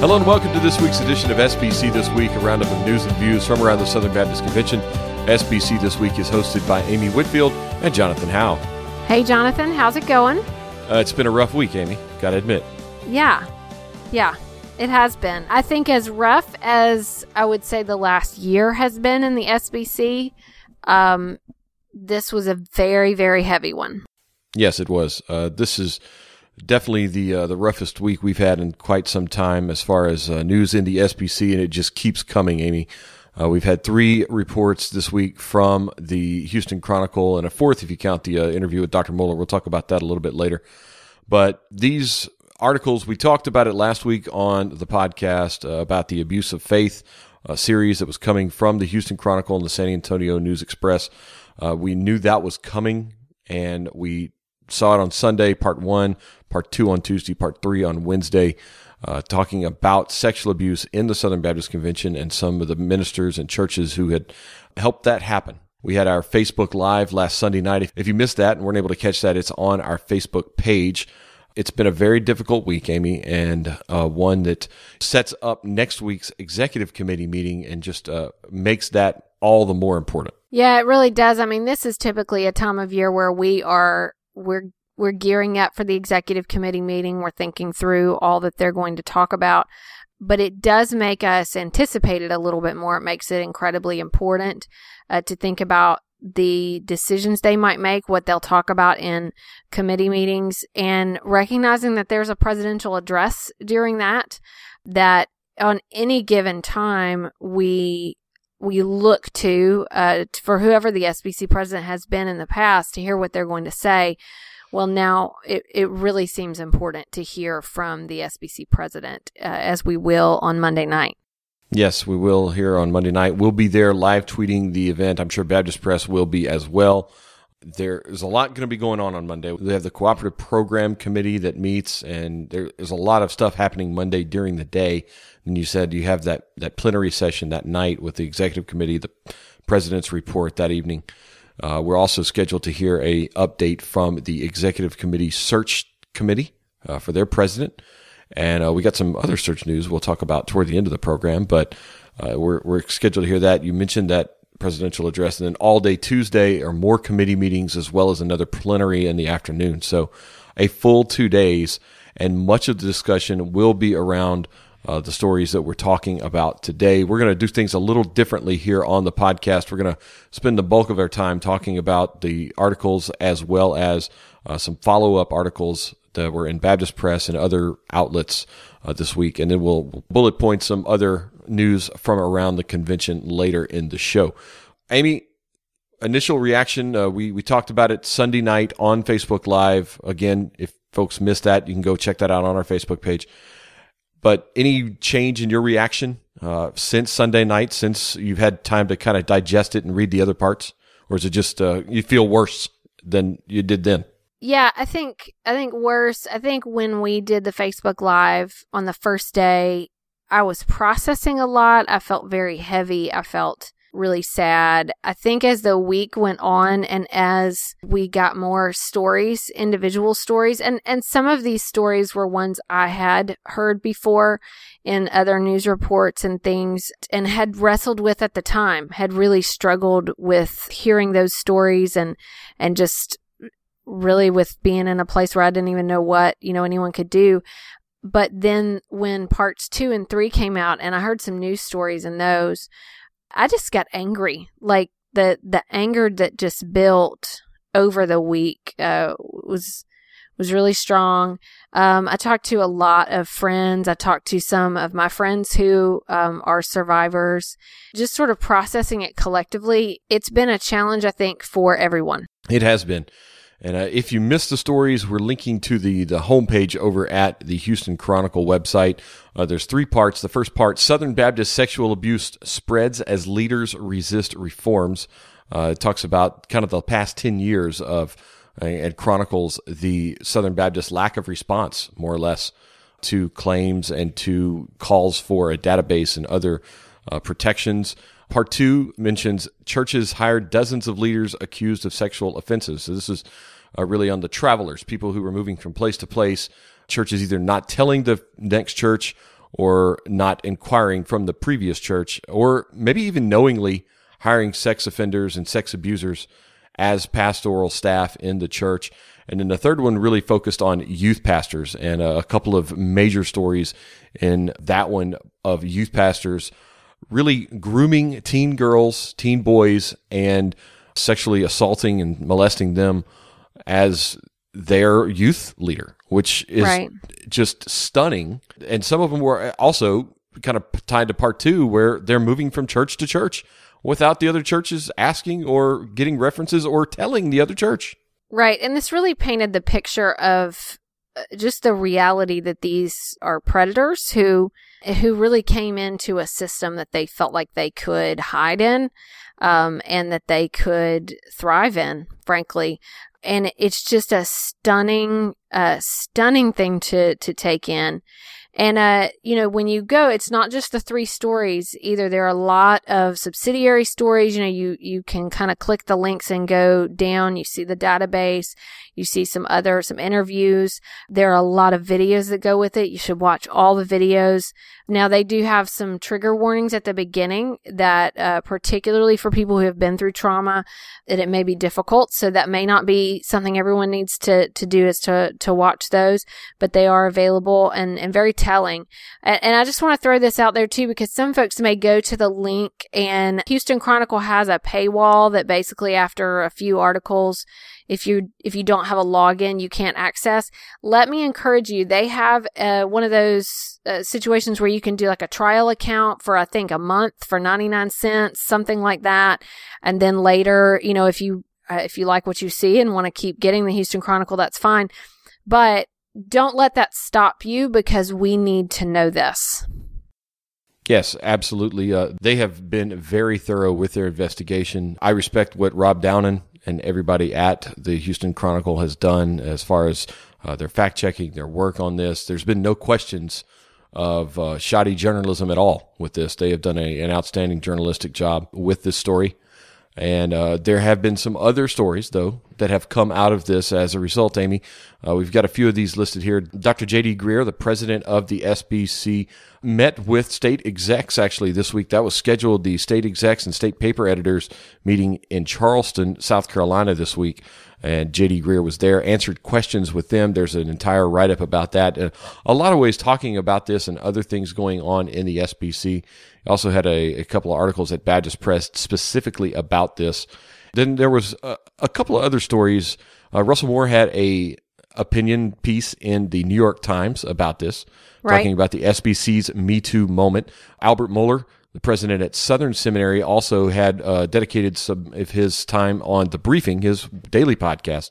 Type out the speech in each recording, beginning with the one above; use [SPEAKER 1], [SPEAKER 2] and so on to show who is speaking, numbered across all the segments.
[SPEAKER 1] Hello and welcome to this week's edition of SBC This Week, a roundup of news and views from around the Southern Baptist Convention. SBC This Week is hosted by Amy Whitfield and Jonathan Howe.
[SPEAKER 2] Hey, Jonathan, how's it going?
[SPEAKER 1] Uh, it's been a rough week, Amy, gotta admit.
[SPEAKER 2] Yeah, yeah, it has been. I think as rough as I would say the last year has been in the SBC, um, this was a very, very heavy one.
[SPEAKER 1] Yes, it was. Uh, this is definitely the uh, the roughest week we've had in quite some time as far as uh, news in the SBC, and it just keeps coming, Amy. Uh, we've had three reports this week from the Houston Chronicle, and a fourth if you count the uh, interview with Dr. Mohler. We'll talk about that a little bit later. But these articles, we talked about it last week on the podcast uh, about the abuse of faith uh, series that was coming from the Houston Chronicle and the San Antonio News Express. we knew that was coming, and we saw it on Sunday, part one, part two on Tuesday, part three on Wednesday, uh, talking about sexual abuse in the Southern Baptist Convention and some of the ministers and churches who had helped that happen. We had our Facebook Live last Sunday night. If you missed that and weren't able to catch that, it's on our Facebook page. It's been a very difficult week, Amy, and uh, one that sets up next week's executive committee meeting and just uh, makes that all the more important.
[SPEAKER 2] Yeah, it really does. I mean, this is typically a time of year where we are we're we're gearing up for the executive committee meeting. We're thinking through all that they're going to talk about, but it does make us anticipate it a little bit more. It makes it incredibly important uh, to think about the decisions they might make, what they'll talk about in committee meetings, and recognizing that there's a presidential address during that, that on any given time, we we look to uh, for whoever the SBC president has been in the past to hear what they're going to say. Well, now it, it really seems important to hear from the SBC president, uh, as we will on Monday night.
[SPEAKER 1] Yes, we will here on Monday night. We'll be there live tweeting the event. I'm sure Baptist Press will be as well. There is a lot going to be going on on Monday. We have the Cooperative Program Committee that meets, and there is a lot of stuff happening Monday during the day. And you said you have that, that plenary session that night with the Executive Committee, the President's report that evening. Uh, we're also scheduled to hear a update from the Executive Committee Search Committee uh, for their president. And uh, we got some other search news we'll talk about toward the end of the program, but uh, we're, we're scheduled to hear that. You mentioned that presidential address, and then all day Tuesday are more committee meetings as well as another plenary in the afternoon. So a full two days, and much of the discussion will be around uh, the stories that we're talking about today. We're going to do things a little differently here on the podcast. We're going to spend the bulk of our time talking about the articles as well as uh, some follow up articles that were in Baptist Press and other outlets uh, this week. And then we'll bullet point some other news from around the convention later in the show. Amy, initial reaction, uh, we, we talked about it Sunday night on Facebook Live. Again, if folks missed that, you can go check that out on our Facebook page. But any change in your reaction uh, since Sunday night, since you've had time to kind of digest it and read the other parts? Or is it just uh, you feel worse than you did then?
[SPEAKER 2] Yeah, I think I think worse. I think when we did the Facebook Live on the first day, I was processing a lot. I felt very heavy. I felt really sad. I think as the week went on and as we got more stories, individual stories, and, and some of these stories were ones I had heard before in other news reports and things and had wrestled with at the time, had really struggled with hearing those stories and, and just really with being in a place where I didn't even know what, you know, anyone could do. But then when parts two and three came out and I heard some news stories in those, I just got angry. Like the, the anger that just built over the week, uh, was, was really strong. Um, I talked to a lot of friends. I talked to some of my friends who um, are survivors. Just sort of processing it collectively. It's been a challenge, I think, for everyone.
[SPEAKER 1] It has been. And uh, if you missed the stories, we're linking to the, the homepage over at the Houston Chronicle website. Uh, there's three parts. The first part Southern Baptist sexual abuse spreads as leaders resist reforms. Uh, it talks about kind of the past 10 years of uh, and chronicles the Southern Baptist lack of response, more or less, to claims and to calls for a database and other uh, protections. Part two mentions churches hired dozens of leaders accused of sexual offenses. So this is uh, really on the travelers, people who were moving from place to place. Churches either not telling the next church or not inquiring from the previous church, or maybe even knowingly hiring sex offenders and sex abusers as pastoral staff in the church. And then the third one really focused on youth pastors and a couple of major stories in that one of youth pastors really grooming teen girls, teen boys, and sexually assaulting and molesting them as their youth leader, which is right. just stunning. And some of them were also kind of tied to part two, where they're moving from church to church without the other churches asking or getting references or telling the other church.
[SPEAKER 2] Right. And this really painted the picture of uh, just the reality that these are predators who who really came into a system that they felt like they could hide in um, and that they could thrive in frankly. And it's just a stunning uh, stunning thing to to take in and, uh, you know, when you go, it's not just the three stories either. There are a lot of subsidiary stories. You know, you, you can kind of click the links and go down. You see the database. You see some other, some interviews. There are a lot of videos that go with it. You should watch all the videos. Now they do have some trigger warnings at the beginning that, uh, particularly for people who have been through trauma, that it may be difficult. So that may not be something everyone needs to, to do is to, to watch those, but they are available and, and very. And, and I just want to throw this out there too, because some folks may go to the link and Houston Chronicle has a paywall that basically after a few articles, if you if you don't have a login you can't access. Let me encourage you they have uh, one of those uh, situations where you can do like a trial account for i think a month for 99 cents something like that. And then later you know if you uh, if you like what you see and want to keep getting the houston chronicle that's fine. But don't let that stop you because we need to know this
[SPEAKER 1] Yes, absolutely. Uh, they have been very thorough with their investigation. I respect what Rob Downen and everybody at the Houston Chronicle has done as far as uh, their fact checking, their work on this. There's been no questions of uh, shoddy journalism at all with this. They have done a, an outstanding journalistic job with this story. And uh, there have been some other stories, though, that have come out of this as a result, Amy. Uh, we've got a few of these listed here. Dr. J.D. Greear, the president of the SBC, met with state execs actually this week. That was scheduled, the state execs and state paper editors meeting in Charleston, South Carolina this week. And JD Greear was there, answered questions with them. There's an entire write up about that. And a lot of ways talking about this and other things going on in the SBC. Also had a, a couple of articles at Baptist Press specifically about this. Then there was a, a couple of other stories. Uh, Russell Moore had a opinion piece in the New York Times about this, right. talking about the SBC's Me Too moment. Albert Mohler, the president at Southern Seminary, also had uh, dedicated some of his time on the briefing, his daily podcast,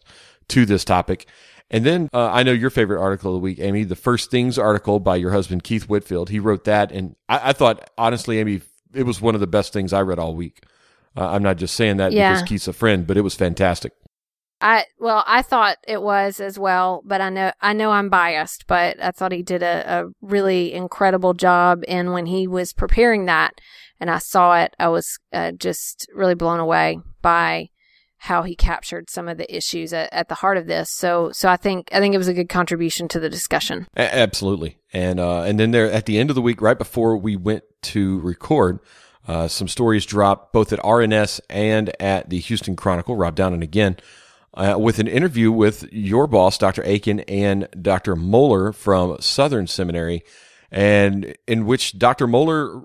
[SPEAKER 1] to this topic. And then uh, I know your favorite article of the week, Amy, the First Things article by your husband, Keith Whitfield. He wrote that. And I, I thought, honestly, Amy, it was one of the best things I read all week. Uh, I'm not just saying that yeah. because Keith's a friend, but it was fantastic.
[SPEAKER 2] I well, I thought it was as well, but I know I know I'm biased, but I thought he did a, a really incredible job. And when he was preparing that, and I saw it, I was uh, just really blown away by how he captured some of the issues at, at, the heart of this. So, so I think I think it was a good contribution to the discussion.
[SPEAKER 1] A- absolutely, and uh, and then there at the end of the week, right before we went to record. Uh, some stories dropped both at RNS and at the Houston Chronicle. Rob Downen again uh, with an interview with your boss, Dr. Akin, and Dr. Mohler from Southern Seminary, and in which Dr. Mohler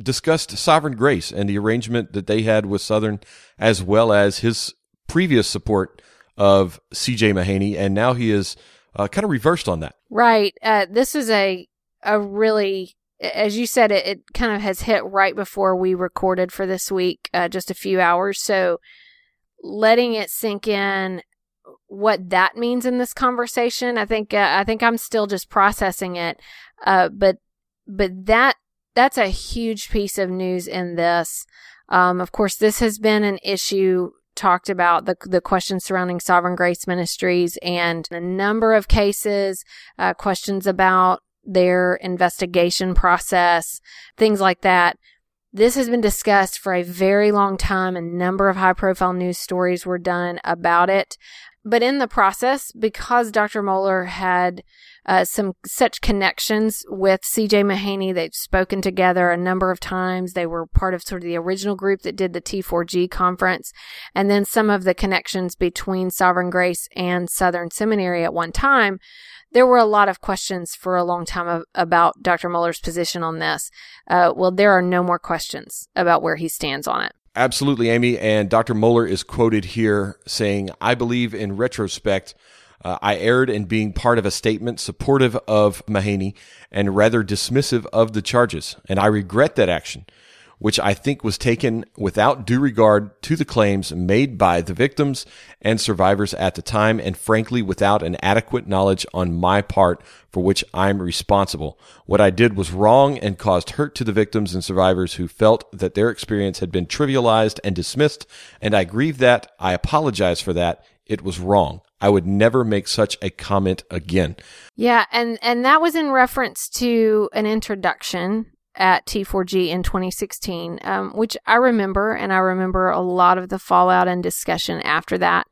[SPEAKER 1] discussed sovereign grace and the arrangement that they had with Southern, as well as his previous support of C.J. Mahaney, and now he is uh, kind of reversed on that.
[SPEAKER 2] Right. Uh, this is a a really, as you said, it, it kind of has hit right before we recorded for this week, uh, just a few hours. So letting it sink in what that means in this conversation. I think uh, I think I'm still just processing it. Uh, but but that that's a huge piece of news in this. Um, of course, this has been an issue talked about the the questions surrounding Sovereign Grace Ministries and a number of cases, uh, questions about their investigation process, things like that. This has been discussed for a very long time. A number of high profile news stories were done about it. But in the process, because Dr. Mohler had uh, some such connections with CJ Mahaney, they've spoken together a number of times. They were part of sort of the original group that did the T4G conference. And then some of the connections between Sovereign Grace and Southern Seminary at one time there were a lot of questions for a long time of, about Dr. Mohler's position on this. Uh, well, there are no more questions about where he stands on it.
[SPEAKER 1] Absolutely, Amy. And Dr. Mohler is quoted here saying, I believe in retrospect, uh, I erred in being part of a statement supportive of Mahaney and rather dismissive of the charges. And I regret that action which I think was taken without due regard to the claims made by the victims and survivors at the time, and frankly, without an adequate knowledge on my part for which I'm responsible. What I did was wrong and caused hurt to the victims and survivors who felt that their experience had been trivialized and dismissed, and I grieve that. I apologize for that. It was wrong. I would never make such a comment again.
[SPEAKER 2] Yeah, and and that was in reference to an introduction at T4G in 2016, um, which I remember, and I remember a lot of the fallout and discussion after that.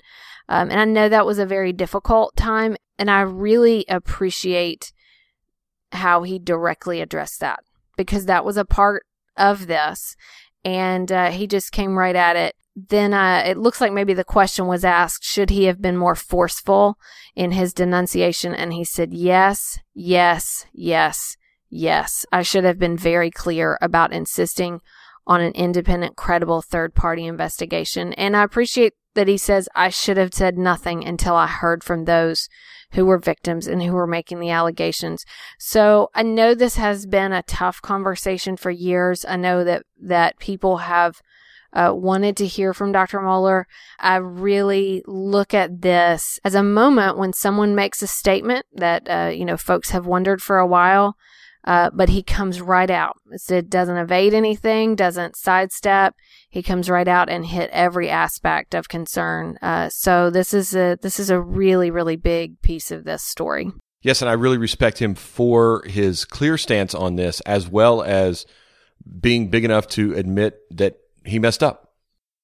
[SPEAKER 2] Um, and I know that was a very difficult time, and I really appreciate how he directly addressed that because that was a part of this, and uh, he just came right at it. Then uh, it looks like maybe the question was asked should he have been more forceful in his denunciation? And he said, yes, yes, yes Yes, I should have been very clear about insisting on an independent, credible third party investigation. And I appreciate that he says I should have said nothing until I heard from those who were victims and who were making the allegations. So I know this has been a tough conversation for years. I know that, that people have uh, wanted to hear from Dr. Mohler. I really look at this as a moment when someone makes a statement that, uh, you know, folks have wondered for a while uh, but he comes right out. It doesn't evade anything, doesn't sidestep. He comes right out and hit every aspect of concern. Uh, so this is a this is a really really big piece of this story.
[SPEAKER 1] Yes, and I really respect him for his clear stance on this, as well as being big enough to admit that he messed up.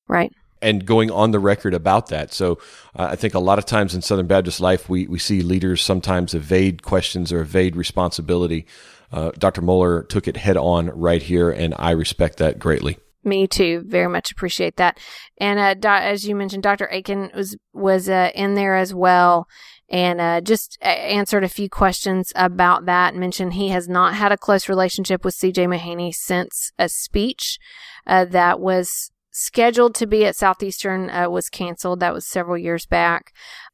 [SPEAKER 2] Right
[SPEAKER 1] and going on the record about that. So uh, I think a lot of times in Southern Baptist life, we, we see leaders sometimes evade questions or evade responsibility. Uh, Dr. Mohler took it head on right here, and I respect that greatly.
[SPEAKER 2] Me too. Very much appreciate that. And uh, do- as you mentioned, Dr. Akin was was uh, in there as well, and uh, just answered a few questions about that. Mentioned he has not had a close relationship with C.J. Mahaney since a speech uh, that was scheduled to be at Southeastern uh, was canceled. That was several years back.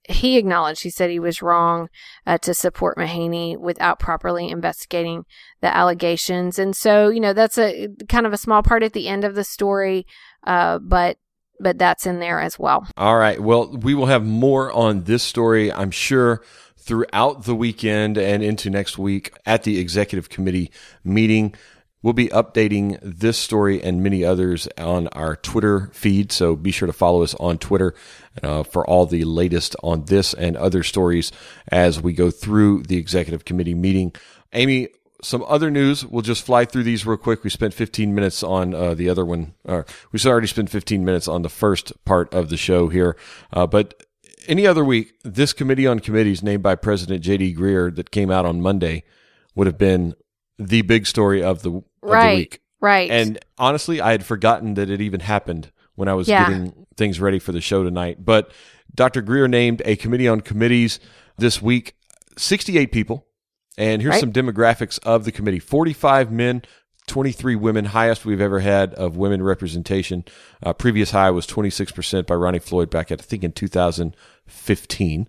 [SPEAKER 2] He acknowledged, he said he was wrong uh, to support Mahaney without properly investigating the allegations. And so, you know, that's a kind of a small part at the end of the story, uh, but but that's in there as well.
[SPEAKER 1] All right. Well, we will have more on this story, I'm sure, throughout the weekend and into next week at the executive committee meeting. We'll be updating this story and many others on our Twitter feed, so be sure to follow us on Twitter uh, for all the latest on this and other stories as we go through the executive committee meeting. Amy, some other news. We'll just fly through these real quick. We spent 15 minutes on uh, the other one. Uh, we already spent 15 minutes on the first part of the show here, uh, but any other week, this committee on committees named by President J.D. Greear that came out on Monday would have been the big story of the,
[SPEAKER 2] right. Right.
[SPEAKER 1] And honestly, I had forgotten that it even happened when I was yeah. getting things ready for the show tonight. But Dr. Greear named a committee on committees this week, 68 people. And here's right. some demographics of the committee 45 men, 23 women, highest we've ever had of women representation. Uh, previous high was 26% by Ronnie Floyd back at, I think, in 2015.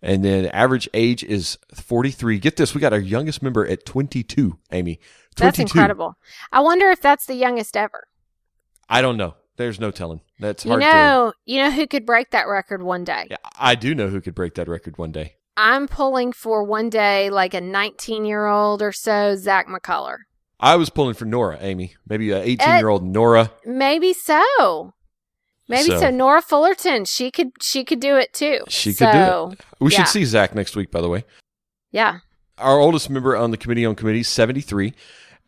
[SPEAKER 1] And then average age is 43. Get this, we got our youngest member at 22, Amy. 22.
[SPEAKER 2] That's incredible. I wonder if that's the youngest ever.
[SPEAKER 1] I don't know. There's no telling. That's
[SPEAKER 2] you
[SPEAKER 1] hard
[SPEAKER 2] know,
[SPEAKER 1] to.
[SPEAKER 2] You know who could break that record one day?
[SPEAKER 1] Yeah, I do know who could break that record one day.
[SPEAKER 2] I'm pulling for one day like a 19 year old or so, Zach McCullough.
[SPEAKER 1] I was pulling for Nora, Amy. Maybe an eh, 18 year old Nora.
[SPEAKER 2] Maybe so. Maybe so. so. Nora Fullerton, she could she could do it too.
[SPEAKER 1] She so, could do it. We yeah. should see Zach next week, by the way.
[SPEAKER 2] Yeah.
[SPEAKER 1] Our oldest member on the committee on committees, seventy three.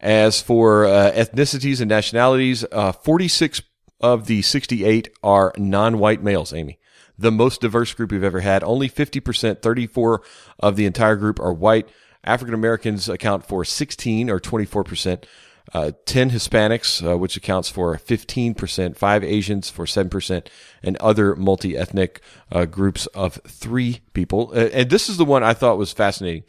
[SPEAKER 1] As for uh, ethnicities and nationalities, uh, forty six of the sixty eight are non white males. Amy, the most diverse group we've ever had. Only 50%, 34 of the entire group are white. African Americans account for 16 or 24%. Uh, 10 Hispanics, uh, which accounts for 15%, 5 Asians for 7%, and other multi ethnic uh, groups of 3 people. Uh, and this is the one I thought was fascinating.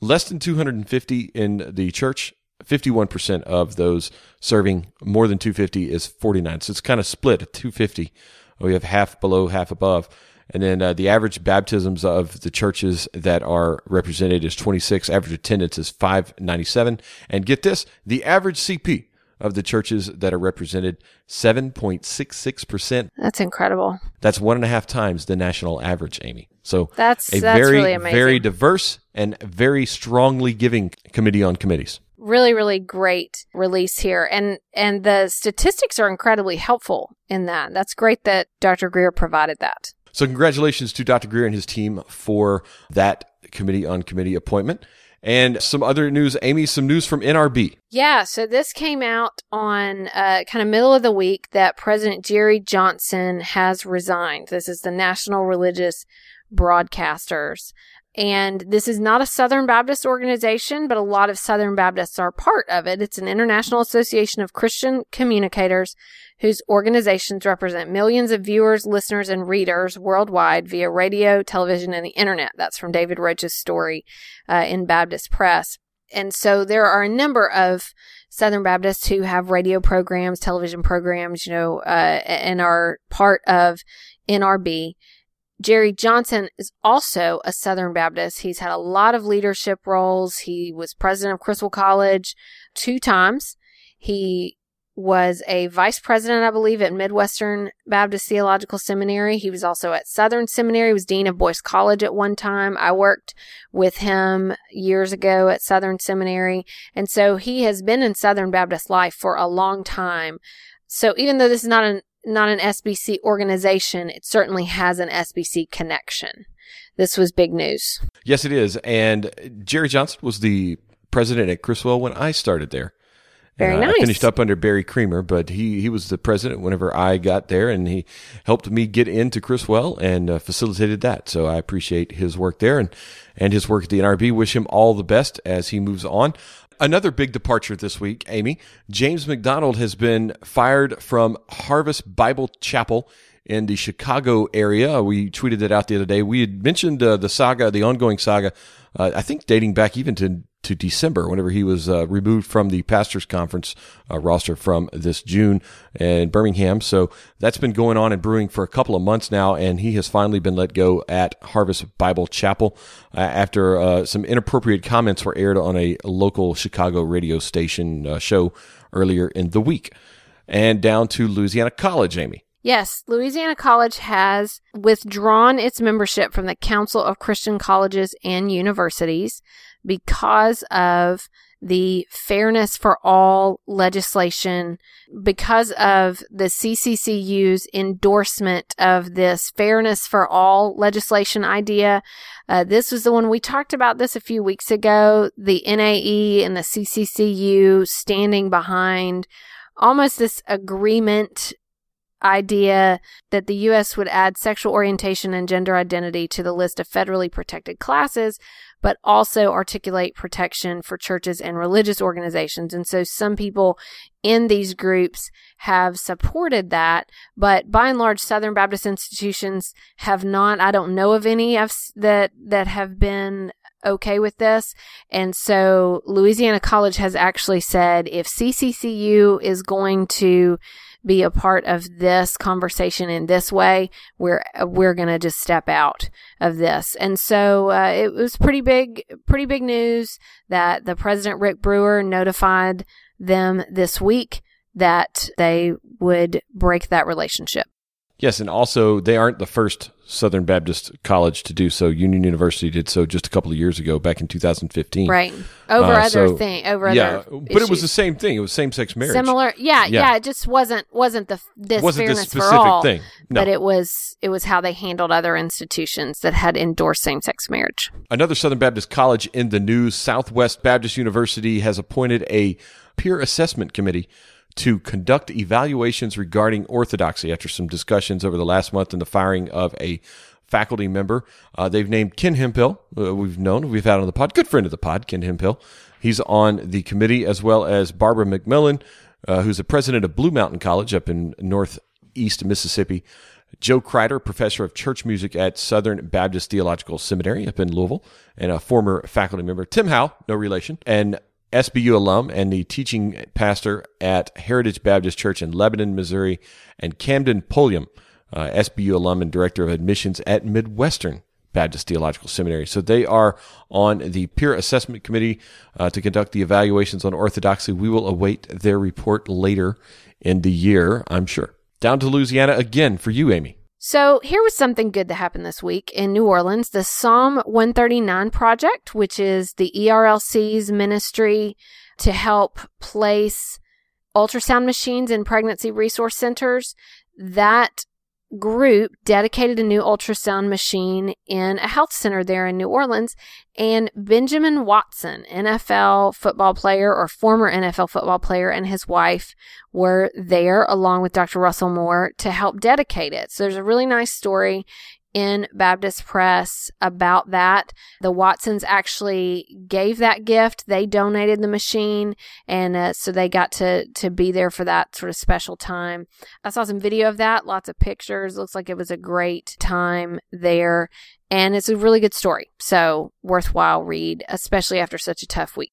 [SPEAKER 1] Less than 250 in the church, 51% of those serving more than 250 is 49. So it's kind of split at 250. We have half below, half above. And then uh, the average baptisms of the churches that are represented is 26. Average attendance is 597. And get this, the average CP of the churches that are represented, 7.66%.
[SPEAKER 2] That's incredible.
[SPEAKER 1] That's one and a half times the national average, Amy. So
[SPEAKER 2] that's
[SPEAKER 1] a
[SPEAKER 2] that's
[SPEAKER 1] very,
[SPEAKER 2] really amazing.
[SPEAKER 1] very diverse and very strongly giving committee on committees
[SPEAKER 2] really really great release here. And and the statistics are incredibly helpful in that. That's great that dr greear provided that.
[SPEAKER 1] So congratulations to dr greear and his team for that committee on committee appointment. And some other news amy some news from nrb
[SPEAKER 2] yeah so this came out on uh, kind of middle of the week that president jerry johnson has resigned. This is the national religious broadcasters and this is not a Southern Baptist organization, but a lot of Southern Baptists are part of it. It's an international association of Christian communicators whose organizations represent millions of viewers, listeners, and readers worldwide via radio, television, and the internet. That's from David Roach's story uh, in Baptist Press. And so there are a number of Southern Baptists who have radio programs, television programs, you know, uh, and are part of NRB. Jerry Johnson is also a Southern Baptist. He's had a lot of leadership roles. He was president of Criswell College two times. He was a vice president, I believe, at Midwestern Baptist Theological Seminary. He was also at Southern Seminary. He was dean of Boyce College at one time. I worked with him years ago at Southern Seminary. And so he has been in Southern Baptist life for a long time. So even though this is not an not an SBC organization, it certainly has an SBC connection. This was big news.
[SPEAKER 1] Yes, it is. And Jerry Johnson was the president at Criswell when I started there.
[SPEAKER 2] Very
[SPEAKER 1] uh,
[SPEAKER 2] nice.
[SPEAKER 1] I finished up under Barry Creamer, but he, he was the president whenever I got there, and he helped me get into Criswell and uh, facilitated that. So I appreciate his work there and, and his work at the NRB. Wish him all the best as he moves on. Another big departure this week, Amy. James MacDonald has been fired from Harvest Bible Chapel in the Chicago area. We tweeted that out the other day. We had mentioned uh, the saga, the ongoing saga, uh, I think dating back even to to December, whenever he was uh, removed from the pastors' conference uh, roster from this June in Birmingham. So that's been going on and brewing for a couple of months now, and he has finally been let go at Harvest Bible Chapel uh, after uh, some inappropriate comments were aired on a local Chicago radio station uh, show earlier in the week. And down to Louisiana College, Amy.
[SPEAKER 2] Yes, Louisiana College has withdrawn its membership from the Council of Christian Colleges and Universities because of the Fairness for All legislation, because of the CCCU's endorsement of this Fairness for All legislation idea. Uh, this was the one we talked about this a few weeks ago. The NAE and the CCCU standing behind almost this agreement idea that the U.S. would add sexual orientation and gender identity to the list of federally protected classes, but also articulate protection for churches and religious organizations. And so some people in these groups have supported that, but by and large, Southern Baptist institutions have not. I don't know of any that that have been okay with this. And so Louisiana College has actually said if CCCU is going to be a part of this conversation in this way, we're we're gonna just step out of this. And so uh, it was pretty big, pretty big news that the president Rick Brewer notified them this week that they would break that relationship.
[SPEAKER 1] Yes, and also they aren't the first Southern Baptist College to do so. Union University did so just a couple of years ago, back in 2015.
[SPEAKER 2] Right. Over uh, other so, thing, over
[SPEAKER 1] yeah,
[SPEAKER 2] other
[SPEAKER 1] but it was the same thing. It was same sex marriage.
[SPEAKER 2] Similar, yeah, yeah, yeah, It just wasn't wasn't the this
[SPEAKER 1] wasn't
[SPEAKER 2] fairness
[SPEAKER 1] this specific
[SPEAKER 2] for all,
[SPEAKER 1] thing. No.
[SPEAKER 2] But it was it was how they handled other institutions that had endorsed same sex marriage.
[SPEAKER 1] Another Southern Baptist college in the news, Southwest Baptist University has appointed a peer assessment committee to conduct evaluations regarding orthodoxy after some discussions over the last month and the firing of a faculty member. Uh, they've named Ken Hemphill, uh, we've known, we've had on the pod, good friend of the pod, Ken Hemphill. He's on the committee, as well as Barbara McMillin, uh, who's the president of Blue Mountain College up in northeast Mississippi. Joe Crider, professor of church music at Southern Baptist Theological Seminary up in Louisville, and a former faculty member. Tim Howe, no relation, and SBU alum and the teaching pastor at Heritage Baptist Church in Lebanon, Missouri, and Camden Pulliam, uh, SBU alum and director of admissions at Midwestern Baptist Theological Seminary. So they are on the peer assessment committee uh, to conduct the evaluations on orthodoxy. We will await their report later in the year, I'm sure. Down to Louisiana again for you, Amy.
[SPEAKER 2] So, here was something good that happened this week in New Orleans. The Psalm 139 Project, which is the ERLC's ministry to help place ultrasound machines in pregnancy resource centers, that group dedicated a new ultrasound machine in a health center there in New Orleans. And Benjamin Watson, NFL football player or former NFL football player, and his wife were there along with Dr. Russell Moore to help dedicate it. So there's a really nice story in Baptist Press about that. The Watsons actually gave that gift. They donated the machine, and uh, so they got to to be there for that sort of special time. I saw some video of that, lots of pictures. Looks like it was a great time there, and it's a really good story. So worthwhile read, especially after such a tough week.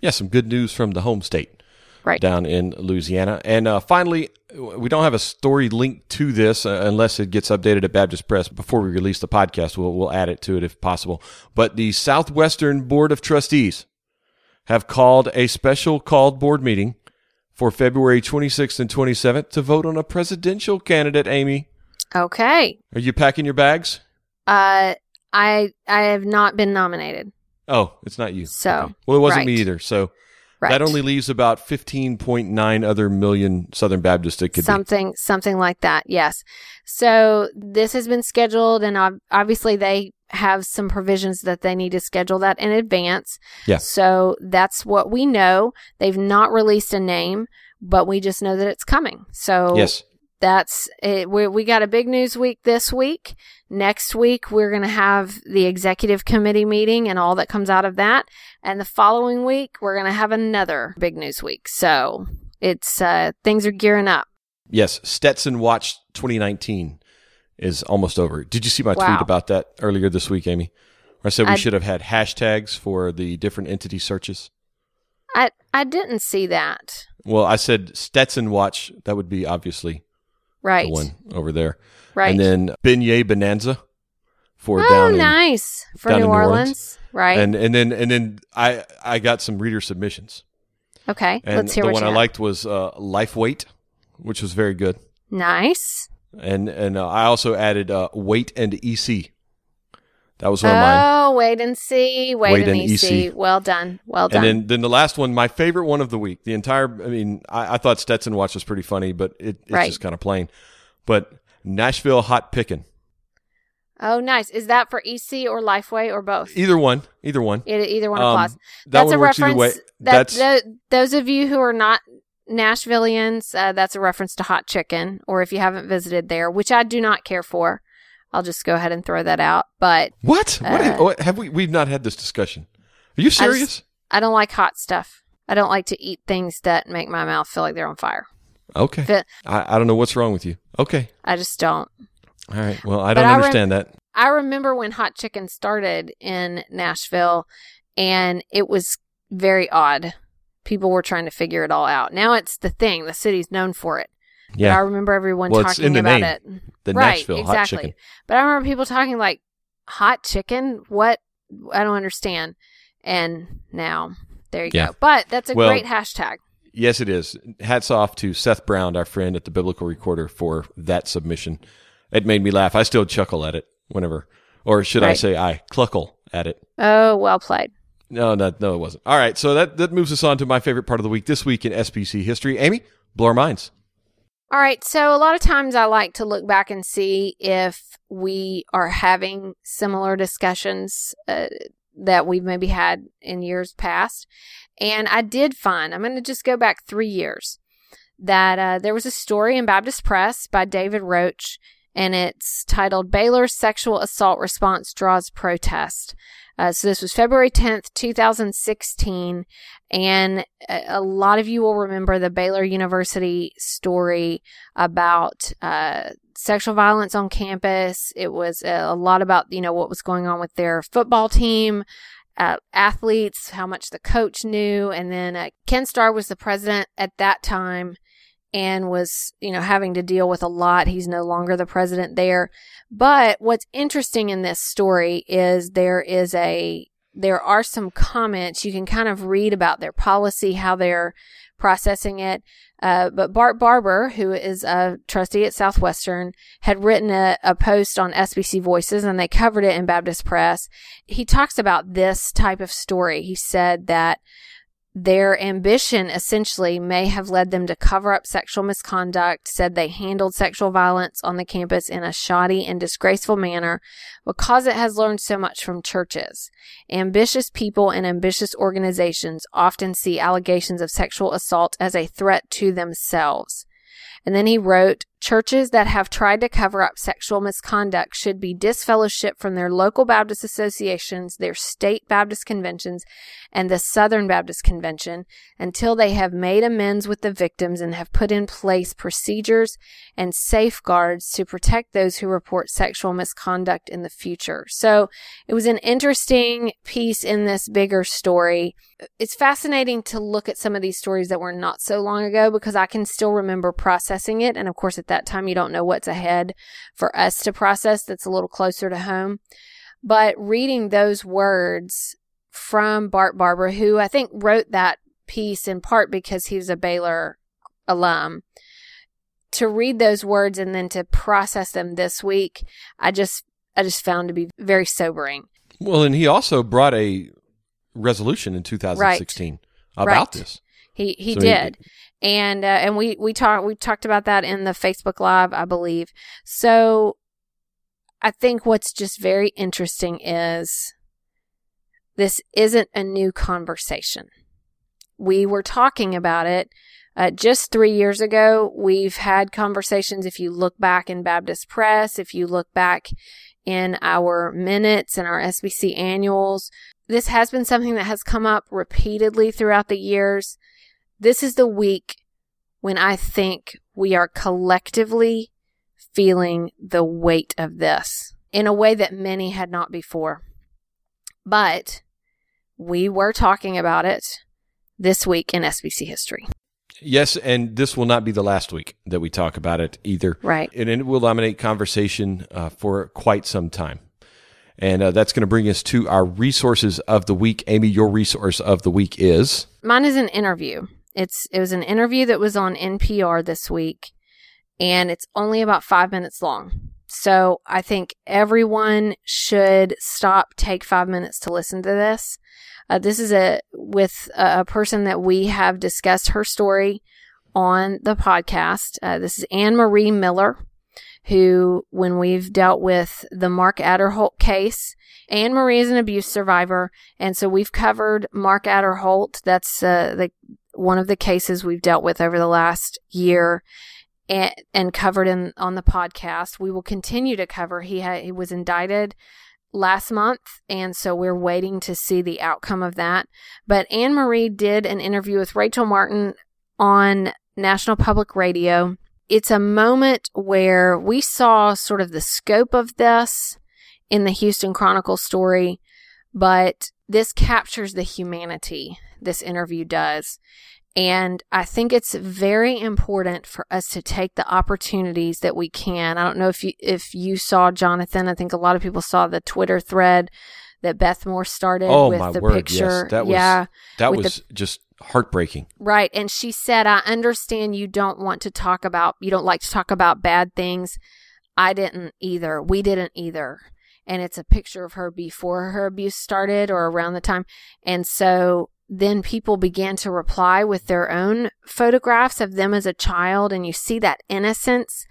[SPEAKER 1] Yeah, some good news from the home state
[SPEAKER 2] right.
[SPEAKER 1] down in Louisiana. And uh, finally, we don't have a story linked to this uh, unless it gets updated at Baptist Press before we release the podcast. We'll, we'll add it to it if possible. But the Southwestern Board of Trustees have called a special called board meeting for February 26th and 27th to vote on a presidential candidate, Amy.
[SPEAKER 2] Okay.
[SPEAKER 1] Are you packing your bags?
[SPEAKER 2] Uh, I I have not been nominated.
[SPEAKER 1] Oh, it's not you.
[SPEAKER 2] So,
[SPEAKER 1] Okay. well, it wasn't
[SPEAKER 2] right.
[SPEAKER 1] me either. So
[SPEAKER 2] Right.
[SPEAKER 1] that only leaves about 15.9 other million Southern Baptists that could be.
[SPEAKER 2] something something like that yes so this has been scheduled and obviously they have some provisions that they need to schedule that in advance
[SPEAKER 1] Yeah.
[SPEAKER 2] so that's what we know they've not released a name but we just know that it's coming so
[SPEAKER 1] Yes.
[SPEAKER 2] That's it. We, we got a big news week this week. Next week, we're going to have the executive committee meeting and all that comes out of that. And the following week, we're going to have another big news week. So it's, uh, things are gearing up.
[SPEAKER 1] Yes. Stetson Watch 2019 is almost over. Did you see my tweet about that earlier this week, Amy? Where I said we
[SPEAKER 2] I-
[SPEAKER 1] should have had hashtags for the different entity searches.
[SPEAKER 2] I, I didn't see that.
[SPEAKER 1] Well, I said Stetson Watch. That would be obviously
[SPEAKER 2] Right.
[SPEAKER 1] the one over there.
[SPEAKER 2] Right.
[SPEAKER 1] And then Beignet Bonanza for
[SPEAKER 2] oh,
[SPEAKER 1] down in
[SPEAKER 2] nice. For
[SPEAKER 1] down
[SPEAKER 2] New
[SPEAKER 1] New
[SPEAKER 2] Orleans.
[SPEAKER 1] Orleans.
[SPEAKER 2] Right.
[SPEAKER 1] and and then and then I I got some reader submissions.
[SPEAKER 2] okay.
[SPEAKER 1] And
[SPEAKER 2] Let's hear
[SPEAKER 1] the
[SPEAKER 2] what
[SPEAKER 1] one I
[SPEAKER 2] have.
[SPEAKER 1] liked was uh, Life Weight, which was very good.
[SPEAKER 2] Nice.
[SPEAKER 1] And and uh, I also added uh, Weight and EC. That was one of mine.
[SPEAKER 2] Oh, wait and see. Wait,
[SPEAKER 1] Wait
[SPEAKER 2] and,
[SPEAKER 1] and
[SPEAKER 2] see. Well done. Well done.
[SPEAKER 1] And then, then the last one, my favorite one of the week. The entire, I mean, I, I thought Stetson Watch was pretty funny, but it, it's
[SPEAKER 2] Right.
[SPEAKER 1] just kind of plain. But Nashville Hot Pickin',
[SPEAKER 2] oh, nice. Is that for EC or Lifeway or both?
[SPEAKER 1] either one, either one.
[SPEAKER 2] Either, either one
[SPEAKER 1] Um,
[SPEAKER 2] applies.
[SPEAKER 1] that
[SPEAKER 2] that's
[SPEAKER 1] one
[SPEAKER 2] a reference. That,
[SPEAKER 1] That's
[SPEAKER 2] tho- those of you who are not Nashvilleians, uh, that's a reference to hot chicken, or if you haven't visited there, which I do not care for. I'll just go ahead and throw that out. But
[SPEAKER 1] what? what,
[SPEAKER 2] Uh,
[SPEAKER 1] what have we? We've not had this discussion. Are you serious?
[SPEAKER 2] I don't like hot stuff. I don't like to eat things that make my mouth feel like they're on fire.
[SPEAKER 1] okay.
[SPEAKER 2] Fit-
[SPEAKER 1] I, I don't know what's wrong with you. Okay.
[SPEAKER 2] I just don't.
[SPEAKER 1] All right. Well, I don't
[SPEAKER 2] I rem-
[SPEAKER 1] understand that.
[SPEAKER 2] I remember when hot chicken started in Nashville, and it was very odd. People were trying to figure it all out. Now it's the thing. The city's known for it. But I remember everyone
[SPEAKER 1] Well,
[SPEAKER 2] talking about
[SPEAKER 1] name.
[SPEAKER 2] it.
[SPEAKER 1] The
[SPEAKER 2] right,
[SPEAKER 1] Nashville
[SPEAKER 2] exactly.
[SPEAKER 1] Hot Chicken.
[SPEAKER 2] But I remember people talking like hot chicken. What? I don't understand. And now there you
[SPEAKER 1] Yeah.
[SPEAKER 2] go. But that's a
[SPEAKER 1] Well-
[SPEAKER 2] great hashtag.
[SPEAKER 1] Yes, it is. Hats off to Seth Brown, our friend at the Biblical Recorder, for that submission. It made me laugh. I still chuckle at it whenever, or should I say, I cluckle at it.
[SPEAKER 2] Oh, well played.
[SPEAKER 1] No, no, no, it wasn't. All right, so that that moves us on to my favorite part of the week this week in SBC history. Amy, blow our minds.
[SPEAKER 2] All right. So a lot of times I like to look back and see if we are having similar discussions uh, that we've maybe had in years past. And I did find, I'm going to just go back three years. that uh, there was a story in Baptist Press by David Roach, and it's titled Baylor's Sexual Assault Response Draws Protest. Uh, so this was February 10th, 2016. And a, lot of you will remember the Baylor University story about uh, sexual violence on campus. It was a, a, lot about, you know, what was going on with their football team. Uh, athletes, how much the coach knew, and then uh, Ken Starr was the president at that time, and was, you know, having to deal with a lot. He's no longer the president there. But what's interesting in this story is there is a, there are some comments you can kind of read about their policy, how they're processing it. Uh, but Bart Barber, who is a trustee at Southwestern, had written a, a post on SBC Voices and they covered it in Baptist Press. He talks about this type of story. He said that their ambition essentially may have led them to cover up sexual misconduct, said they handled sexual violence on the campus in a shoddy and disgraceful manner because it has learned so much from churches. Ambitious people and ambitious organizations often see allegations of sexual assault as a threat to themselves. And then he wrote, Churches that have tried to cover up sexual misconduct should be disfellowshipped from their local Baptist associations, their state Baptist conventions, and the Southern Baptist Convention until they have made amends with the victims and have put in place procedures and safeguards to protect those who report sexual misconduct in the future. So it was an interesting piece in this bigger story. It's fascinating to look at some of these stories that were not so long ago because I can still remember processing it. And of course, that time. You don't know what's ahead for us to process that's a little closer to home. But reading those words from Bart Barber, who I think wrote that piece in part because he was a Baylor alum, to read those words and then to process them this week, I just I just found to be very sobering.
[SPEAKER 1] Well, and he also brought a resolution in 2016 right. about right. this.
[SPEAKER 2] He he so did. He, and uh, and we we talked we talked about that in the Facebook Live, I believe. So I think what's just very interesting is this isn't a new conversation. We were talking about it uh, just three years ago. We've had conversations. If you look back in Baptist Press, if you look back in our minutes and our SBC annuals, this has been something that has come up repeatedly throughout the years. This is the week when I think we are collectively feeling the weight of this in a way that many had not before. But we were talking about it this week in SBC history.
[SPEAKER 1] Yes, and this will not be the last week that we talk about it either.
[SPEAKER 2] Right.
[SPEAKER 1] And it will dominate conversation uh, for quite some time. And uh, that's going to bring us to our resources of the week. Amy, your resource of the week is?
[SPEAKER 2] Mine is an interview. It's it was an interview that was on NPR this week, and it's only about five minutes long. So I think everyone should stop, take five minutes to listen to this. Uh, this is a with a, a, person that we have discussed her story on the podcast. Uh, this is Anne Marie Miller, who, when we've dealt with the Mark Aderholt case, Anne Marie is an abuse survivor, and so we've covered Mark Aderholt. That's uh, the one of the cases we've dealt with over the last year and, and covered in on the podcast. We will continue to cover. He had, he was indicted last month, and so we're waiting to see the outcome of that. But Anne Marie did an interview with Rachel Martin on National Public Radio. It's a moment where we saw sort of the scope of this in the Houston Chronicle story, but this captures the humanity this interview does. And I think it's very important for us to take the opportunities that we can. I don't know if you, if you saw Jonathan. I think a lot of people saw the Twitter thread that Beth Moore started
[SPEAKER 1] oh,
[SPEAKER 2] with the
[SPEAKER 1] word,
[SPEAKER 2] picture.
[SPEAKER 1] Yes. That was, yeah. That was the, just heartbreaking.
[SPEAKER 2] Right. And she said, I understand you don't want to talk about, you don't like to talk about bad things. I didn't either. We didn't either and it's a picture of her before her abuse started or around the time. And so then people began to reply with their own photographs of them as a child and you see that innocence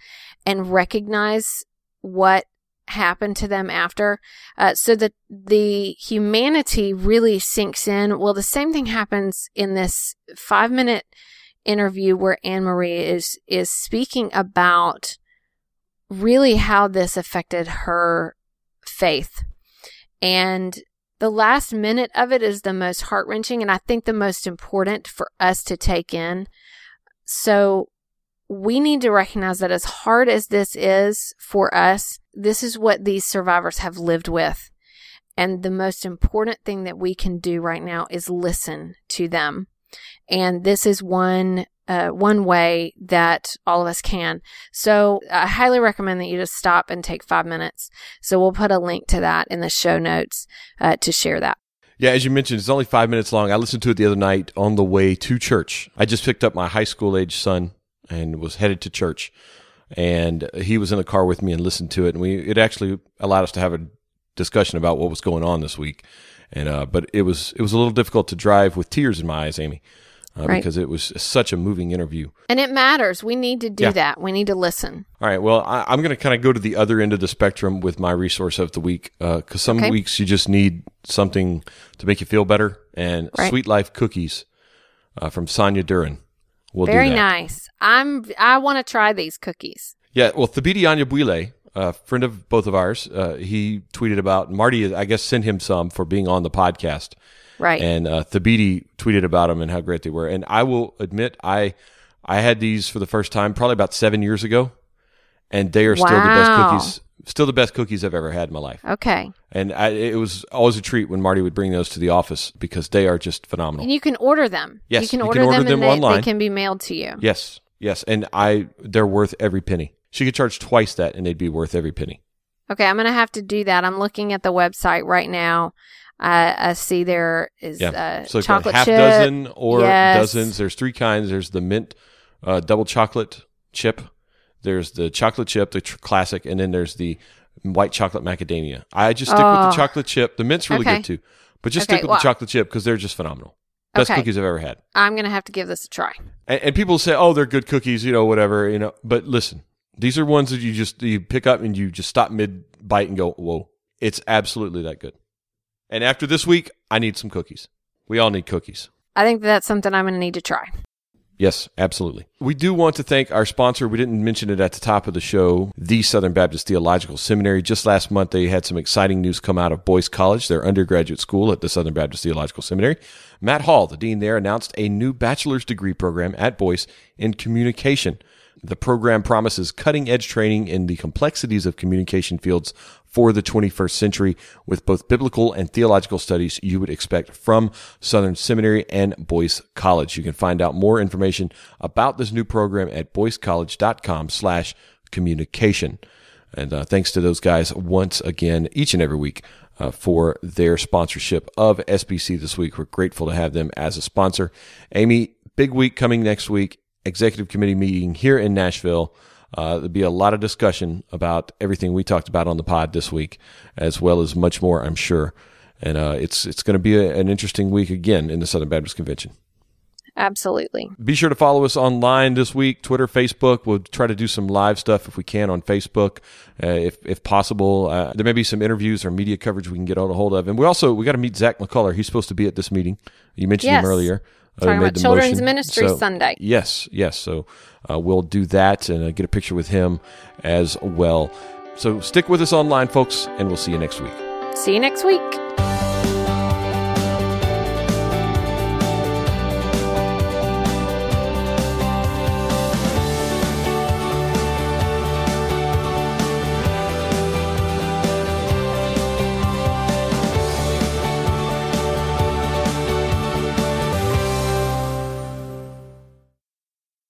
[SPEAKER 2] and recognize what happened to them after uh, so that the humanity really sinks in well the same thing happens in this five minute interview where Anne Marie is is speaking about really how this affected her faith. And the last minute of it is the most heart wrenching and I think the most important for us to take in. So we need to recognize that as hard as this is for us, this is what these survivors have lived with. And the most important thing that we can do right now is listen to them. And this is one uh, one way that all of us can. So I highly recommend that you just stop and take five minutes. So we'll put a link to that in the show notes uh, to share that.
[SPEAKER 1] Yeah, as you mentioned, it's only five minutes long. I listened to it the other night on the way to church. I just picked up my high school age son and was headed to church. And he was in the car with me and listened to it. And we, it actually allowed us to have a discussion about what was going on this week. And, uh, but it was, it was a little difficult to drive with tears in my eyes, Amy. Uh, right. Because it was such a moving interview.
[SPEAKER 2] And it matters. We need to do yeah. that. We need to listen.
[SPEAKER 1] All right. Well, I, am going to kind of go to the other end of the spectrum with my resource of the week because uh, some okay. weeks you just need something to make you feel better. And right. Sweet Life Cookies uh, from Sonia Duren
[SPEAKER 2] will Very nice. I'm. I want to try these cookies.
[SPEAKER 1] Yeah. Well, Thabiti Anyabwile, a friend of both of ours, uh, he tweeted about Marty. I guess sent him some for being on the podcast
[SPEAKER 2] Right.
[SPEAKER 1] And uh, Thabiti tweeted about them and how great they were. And I will admit, I I had these for the first time probably about seven years ago, and they are wow. still the best cookies. Still the best cookies I've ever had in my life.
[SPEAKER 2] Okay.
[SPEAKER 1] And I, it was always a treat when Marty would bring those to the office because they are just phenomenal.
[SPEAKER 2] And you can order them.
[SPEAKER 1] Yes,
[SPEAKER 2] you can, you order, can order, them, them and online. They, they can be mailed to you.
[SPEAKER 1] Yes, yes, and I they're worth every penny. She could charge twice that, and they'd be worth every penny.
[SPEAKER 2] Okay, I'm gonna have to do that. I'm looking at the website right now. I, I see there is yeah. Uh, so chocolate
[SPEAKER 1] half
[SPEAKER 2] chip.
[SPEAKER 1] dozen or yes. dozens. There's three kinds. There's the mint uh, double chocolate chip. There's the chocolate chip, the tr- classic, and then there's the white chocolate macadamia. I just stick oh. with the chocolate chip. The mint's really okay. good too, but just okay, stick with well, the chocolate chip because they're just phenomenal. Best okay. cookies I've ever had.
[SPEAKER 2] I'm gonna have to give this a try.
[SPEAKER 1] And, and people say, "Oh, they're good cookies," you know, whatever, you know. But listen, these are ones that you just you pick up and you just stop mid bite and go, "Whoa!" It's absolutely that good. And after this week, I need some cookies. We all need cookies.
[SPEAKER 2] I think that's something I'm going to need to try.
[SPEAKER 1] Yes, absolutely. We do want to thank our sponsor. We didn't mention it at the top of the show, the Southern Baptist Theological Seminary. Just last month, they had some exciting news come out of Boyce College, their undergraduate school at the Southern Baptist Theological Seminary. Matt Hall, the dean there, announced a new bachelor's degree program at Boyce in communication. The program promises cutting edge training in the complexities of communication fields for the 21st century with both biblical and theological studies you would expect from Southern Seminary and Boyce College. You can find out more information about this new program at boycecollege.com slash communication. And uh, thanks to those guys once again, each and every week, uh, for their sponsorship of SBC this week. We're grateful to have them as a sponsor. Amy, big week coming next week, executive committee meeting here in Nashville. Uh, there'll be a lot of discussion about everything we talked about on the pod this week, as well as much more, I'm sure. And uh, it's it's going to be a, an interesting week again in the Southern Baptist Convention.
[SPEAKER 2] Absolutely.
[SPEAKER 1] Be sure to follow us online this week Twitter, Facebook. We'll try to do some live stuff if we can on Facebook, uh, if, if possible. Uh, there may be some interviews or media coverage we can get on a hold of. And we also we got to meet Zach McCullough. He's supposed to be at this meeting. You mentioned
[SPEAKER 2] yes.
[SPEAKER 1] him earlier.
[SPEAKER 2] Talking about Children's motion. Ministry
[SPEAKER 1] so,
[SPEAKER 2] Sunday.
[SPEAKER 1] Yes, yes. So uh, we'll do that and uh, get a picture with him as well. So stick with us online, folks, and we'll see you next week.
[SPEAKER 2] See you next week.